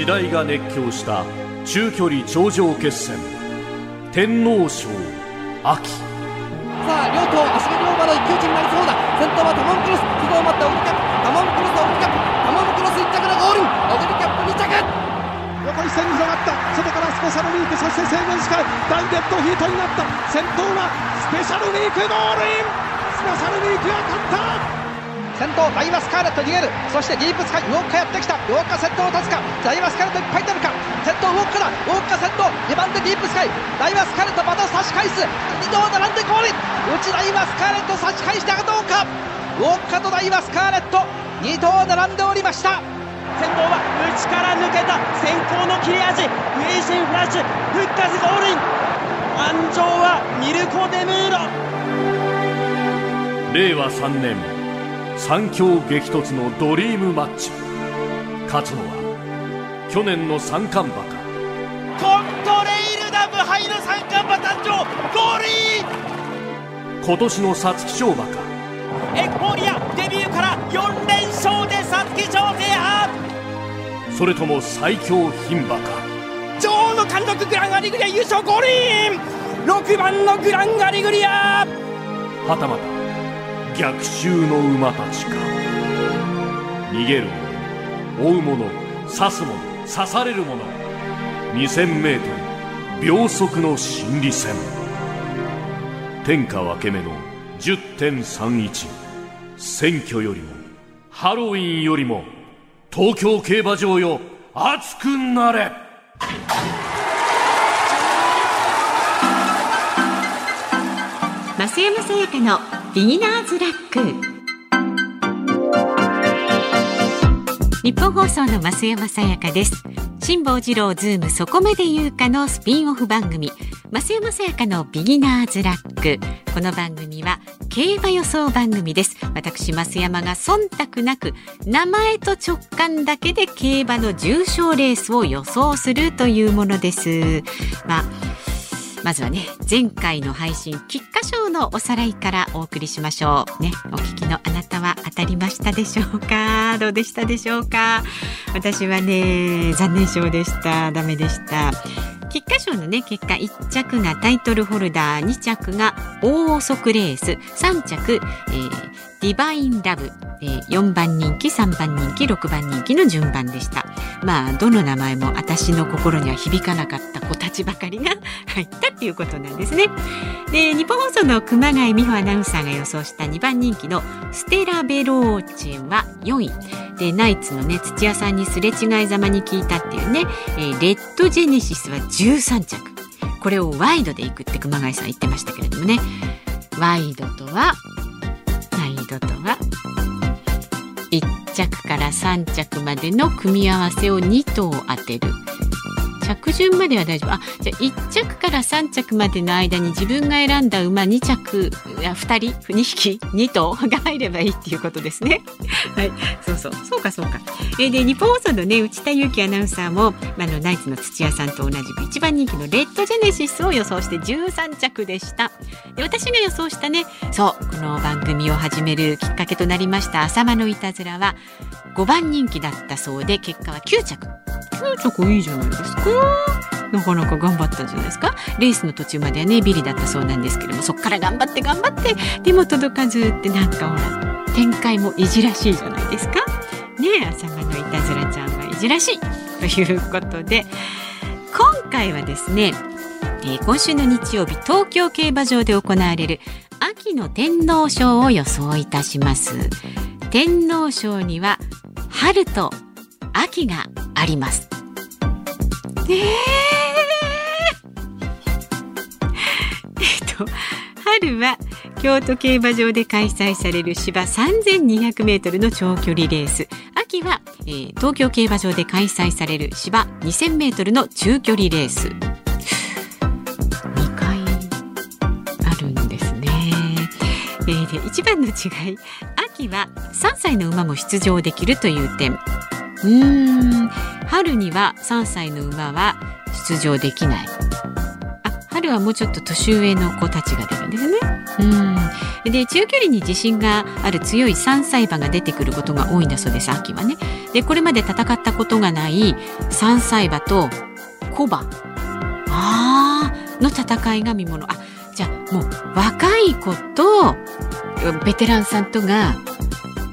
時代が熱狂した中距離頂上決戦。天皇賞秋。さあ両頭足毛龍馬の一騎打ちになりそうだ。先頭はタモンクロス。不動を待ったオグリキャップタモンクロスオグリキャップ。タモンクロス1着のゴール。オグリキャップ2着。横一線に広がった。外からスペシャルウィークそして制限時間大デッドヒートになった。先頭はスペシャルウィークゴールイン。スペシャルウィークが勝った先頭ダイワスカーレット逃げるそしてディープスカイウォッカやってきたウォッカ先頭を立つかダイワスカーレットいっぱい出るか先頭ウォッカだウォッカ先頭2番手ディープスカイダイワスカーレットまた差し返す2頭並んでゴール内ダイワスカーレット差し返したかどうかウォッカとダイワスカーレット2頭並んでおりました先頭は内から抜けた先行の切れ味ウェイシンフラッシュ復活ゴールイン安城はミルコ・デムーロ令和3年三強激突のドリームマッチ。勝つのは去年の三冠馬か。コントレイルダの三冠馬誕生ゴールイン今年の皐月賞馬か。エフフォーリアデビューから4連勝で皐月賞制覇！それとも最強牝馬か。女王の貫禄グランアリグリア優勝ゴールイン6番のグランアリグリアはたまた逆襲の馬たちか。逃げる者追う者刺す者刺される者。2000m 秒速の心理戦。天下分け目の10.31選挙よりもハロウィンよりも東京競馬場よ熱くなれ。増山さやかのビギナーズラック。ニッポン放送の増山さやかです。辛坊治郎ズームそこまで言うかのスピンオフ番組。増山さやかのビギナーズラック。この番組は競馬予想番組です。私増山が忖度なく名前と直感だけで競馬の重賞レースを予想するというものです。まあまずはね前回の配信菊花賞のおさらいからお送りしましょう。ねお聞きのあなたは当たりましたでしょうか？どうでしたでしょうか？私はね残念賞でした。ダメでした。菊花賞のね結果1着がタイトルホルダー2着が大速レース3着、えー、ディバインラブ、えー、4番人気3番人気6番人気の順番でした。まあどの名前も私の心には響かなかった子たちばかりが 入ったっていうことなんですね。で日本放送の熊谷美穂アナウンサーが予想した2番人気のステラベローチェは4位。でナイツのね土屋さんにすれ違いざまに聞いたっていうね、えー、レッドジェネシスは13着。これをワイドでいくって熊谷さん言ってましたけれどもね。ワイドとは1着から3着までの組み合わせを2等当てる。着順までは大丈夫。あじゃあ1着から3着までの間に自分が選んだ馬2着2人2匹2頭が入ればいいっていうことですね。はい。そうそう。そうかそうか。え、で日本放送のね内田裕樹アナウンサーもあのナイツの土屋さんと同じく一番人気のレッドジェネシスを予想して13着でした。で私が予想したねそうこの番組を始めるきっかけとなりました浅間のいたずらは5番人気だったそうで結果は9着。9着いいじゃないですか。なかなか頑張ったんじゃないですか。レースの途中まではねビリだったそうなんですけどもそっから頑張って頑張ってでも届かずってなんかほら展開もいじらしいじゃないですか。ねえ浅間のいたずらちゃんはいじらしいということで。今回はですね、えー、今週の日曜日東京競馬場で行われる秋の天皇賞を予想いたします。天皇賞には春と秋があります。えー、えっと春は京都競馬場で開催される芝3200メートルの長距離レース。秋は、えー、東京競馬場で開催される芝2000メートルの中距離レース。2回あるんですね、えー、で一番の違い。秋は3歳の馬も出場できるという点うん。春には3歳の馬は出場できない。あ春はもうちょっと年上の子たちが出るんですね。うん。で中距離に自信がある強い3歳馬が出てくることが多いんだそうです秋はね。でこれまで戦ったことがない3歳馬と小馬。あの戦いが見もの。あじゃあもう若い子とベテランさんとが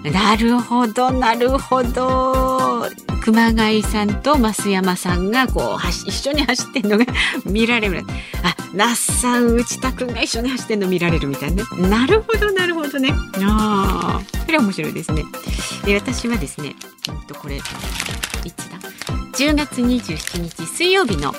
なるほどなるほど。熊谷さんと増山さんがこう一緒に走ってるのが 見られる。あ那須さん内田君が一緒に走ってるの見られるみたいなね。なるほどなるほどね。ああこれ面白いですね。で私はですね、えっと、これいつだ？10月27日水曜日の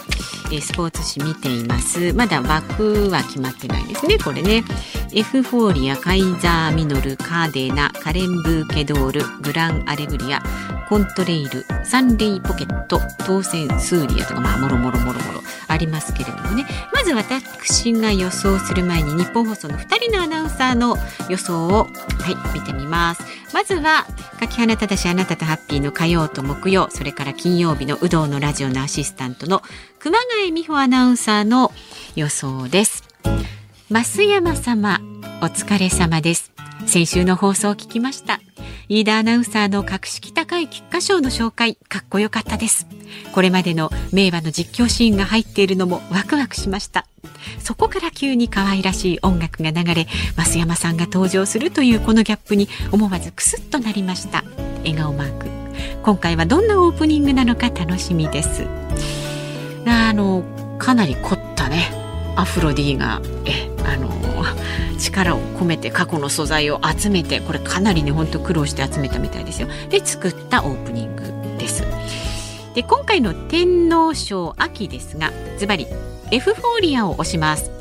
スポーツ紙見ています。まだ枠は決まってないですねこれね。エフフォーリアカイザーミノルカーデナカレンブーケドールグランアレグリアコントレイルサンレイポケットトーセンスーリヤとかまあもろもろもろもろ。ありますけれどもね。まず私が予想する前にニッポン放送の2人のアナウンサーの予想をはい見てみます。まずは柿花正あなたとハッピーの火曜と木曜それから金曜日の有働のラジオのアシスタントの熊谷美穂アナウンサーの予想です。増山様お疲れ様です。先週の放送を聞きました。飯田アナウンサーの格式高い菊花賞の紹介かっこよかったです。これまでの名馬の実況シーンが入っているのもワクワクしました。そこから急に可愛らしい音楽が流れ増山さんが登場するというこのギャップに思わずクスッとなりました。笑顔マーク。今回はどんなオープニングなのか楽しみです。あのかなり凝ったね。アフロディがえあの力を込めて過去の素材を集めてこれかなりねほんと苦労して集めたみたいですよ。で作ったオープニング。で今回の天皇賞秋ですがズバリエフフォーリアを押します。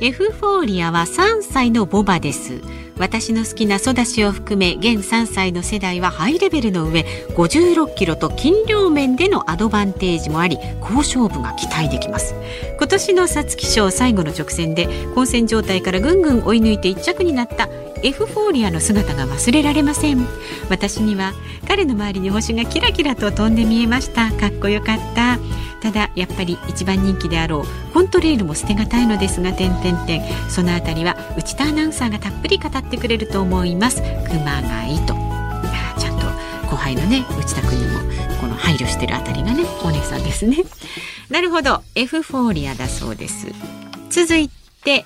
エフフォーリアは3歳のボバです。私の好きなソダシを含め現3歳の世代はハイレベルの上56キロと斤量面でのアドバンテージもあり好勝負が期待できます。今年の皐月賞最後の直線で混戦状態からぐんぐん追い抜いて1着になったエフフォーリアの姿が忘れられません。私には彼の周りに星がキラキラと飛んで見えました。かっこよかった。ただやっぱり一番人気であろうコントレールも捨てがたいのですが点点点そのあたりは内田アナウンサーがたっぷり語ってくれると思います。熊谷と。ちゃんと後輩のね内田君にもこの配慮してるあたりがねお姉さんですね。なるほど。エフフォーリアだそうです。続いて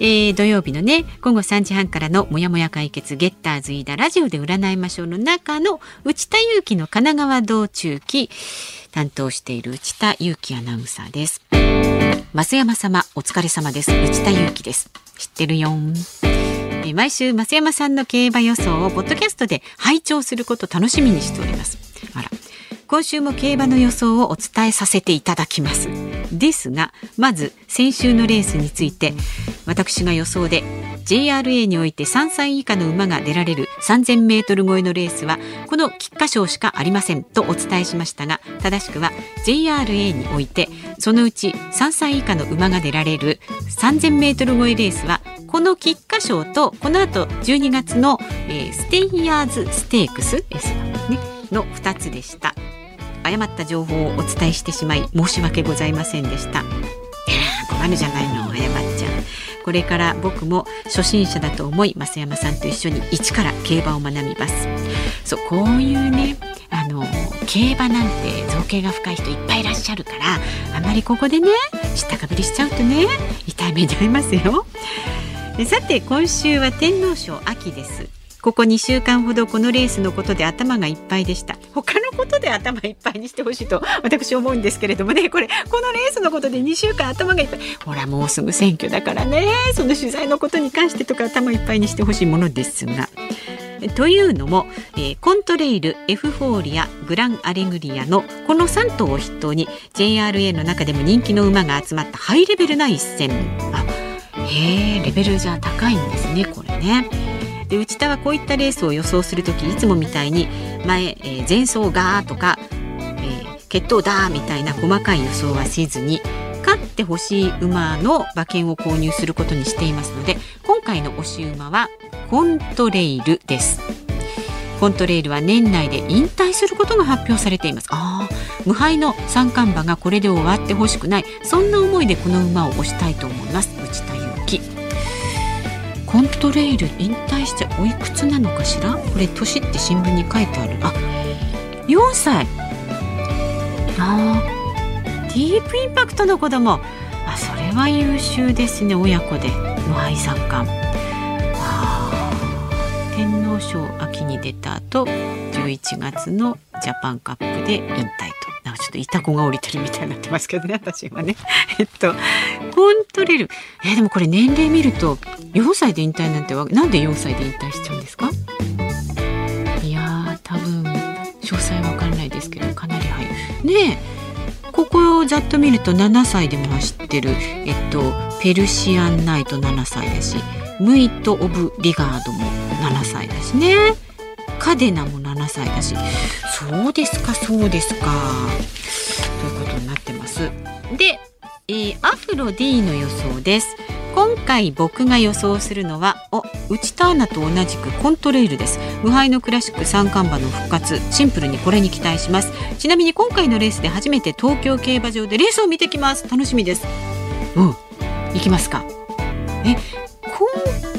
えー、土曜日のね午後3時半からのもやもや解決ゲッターズ飯田ラジオで占いましょうの中の内田祐樹の神奈川道中期担当している内田祐樹アナウンサーです。増山様お疲れ様です。内田祐樹です。知ってるよえ毎週増山さんの競馬予想をポッドキャストで拝聴すること楽しみにしております。あら今週も競馬の予想をお伝えさせていただきます。ですがまず先週のレースについて私が予想で JRA において3歳以下の馬が出られる3000メートル超えのレースはこの菊花賞しかありませんとお伝えしましたが正しくは JRA においてそのうち3歳以下の馬が出られる3000メートル超えレースはこの菊花賞とこの後12月の、えー、ステイヤーズステークスですねの2つでした。誤った情報をお伝えしてしまい申し訳ございませんでした困るじゃないの誤っちゃうこれから僕も初心者だと思い増山さんと一緒に一から競馬を学びますそうこういうねあの競馬なんて造形が深い人いっぱいいらっしゃるからあんまりここでね知ったかぶりしちゃうとね痛い目に遭いますよさて今週は天皇賞秋ですここ2週間ほどこのレースのことで頭がいっぱいでした。他のことで頭いっぱいにしてほしいと私思うんですけれどもね。これこのレースのことで2週間頭がいっぱい。ほらもうすぐ選挙だからね。その取材のことに関してとか頭いっぱいにしてほしいものですが。というのも、えー、コントレイルエフフォーリアグランアレグリアのこの3頭を筆頭に JRA の中でも人気の馬が集まったハイレベルな一戦。あへえレベルじゃ高いんですねこれね。で内田はこういったレースを予想する時いつもみたいに前、えー、前走がーとか、えー、決闘だーみたいな細かい予想はせずに勝ってほしい馬の馬券を購入することにしていますので今回の推し馬はコントレイルです。コントレイルは年内で引退することが発表されています。あ無敗の三冠馬がこれで終わってほしくない。そんな思いでこの馬を推したいと思います。内田トレイル引退しておいくつなのかしら？これ年って新聞に書いてある。あ4歳。あディープインパクトの子供。あそれは優秀ですね親子で。無敗三冠天皇賞秋に出た後11月のジャパンカップで引退と。なんかちょっといた子が降りてるみたいになってますけどね私はね。えっとコントレルえでもこれ年齢見ると4歳で引退なんてわなんで4歳で引退しちゃうんですか？いや多分詳細わかんないですけどかなり早い。ねえここをざっと見ると7歳でも走ってるえっとペルシアンナイト7歳だしムイト・オブ・リガードも7歳だしね。カデナも7歳だし。そうですかそうですか。ということになってます。で、えーアフロ D の予想です。今回僕が予想するのはお内田アナと同じくコントレイルです。無敗のクラシック三冠馬の復活。シンプルにこれに期待します。ちなみに今回のレースで初めて東京競馬場でレースを見てきます。楽しみです。うん行きますか。え今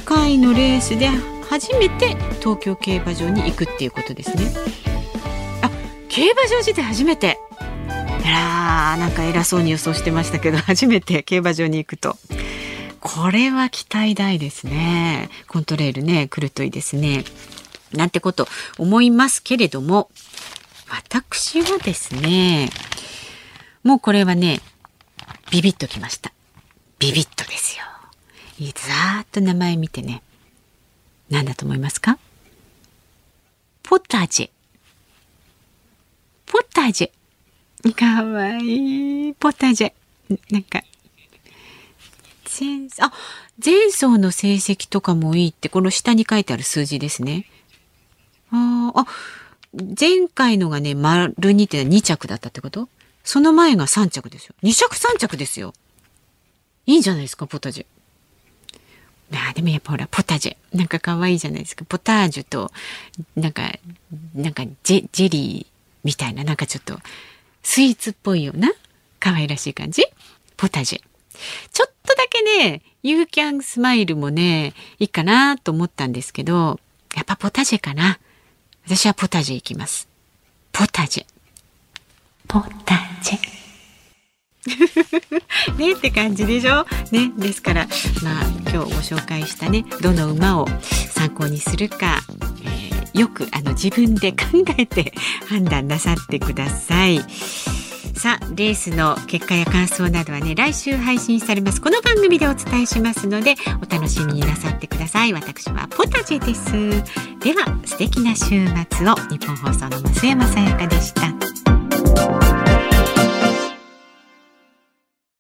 回のレースで初めて東京競馬場に行くっていうことですね。あ競馬場自体初めて。あらーなんか偉そうに予想してましたけど初めて競馬場に行くと。これは期待大ですね。コントレールね来るといいですね。なんてこと思いますけれども私はですねもうこれはねビビッときました。ビビッとですよ。いいざーっと名前見てね。何だと思いますか？ポタジェ。ポタジェ。かわいい。ポタジェ。なんか。前あ前走の成績とかもいいってこの下に書いてある数字ですね。ああ前回のがね丸2って2着だったってこと？その前が3着ですよ。2着3着ですよ。いいんじゃないですかポタジェ。あでもやっぱほらポタジェ。なんか可愛いじゃないですか。ポタージュとなんかなんかジェジェリーみたいななんかちょっとスイーツっぽいような可愛らしい感じ？ポタジェ。ちょっとだけねユーキャンスマイルもねいいかなと思ったんですけどやっぱポタジェかな。私はポタジェ行きます。ポタジェ。ポタジェ。ねって感じでしょ？ねですからまあ今日ご紹介したねどの馬を参考にするか、えーよくあの自分で考えて判断なさってください。さあレースの結果や感想などはね来週配信されます。この番組でお伝えしますのでお楽しみになさってください。私はポタジェです。では素敵な週末を。日本放送の増山さやかでした。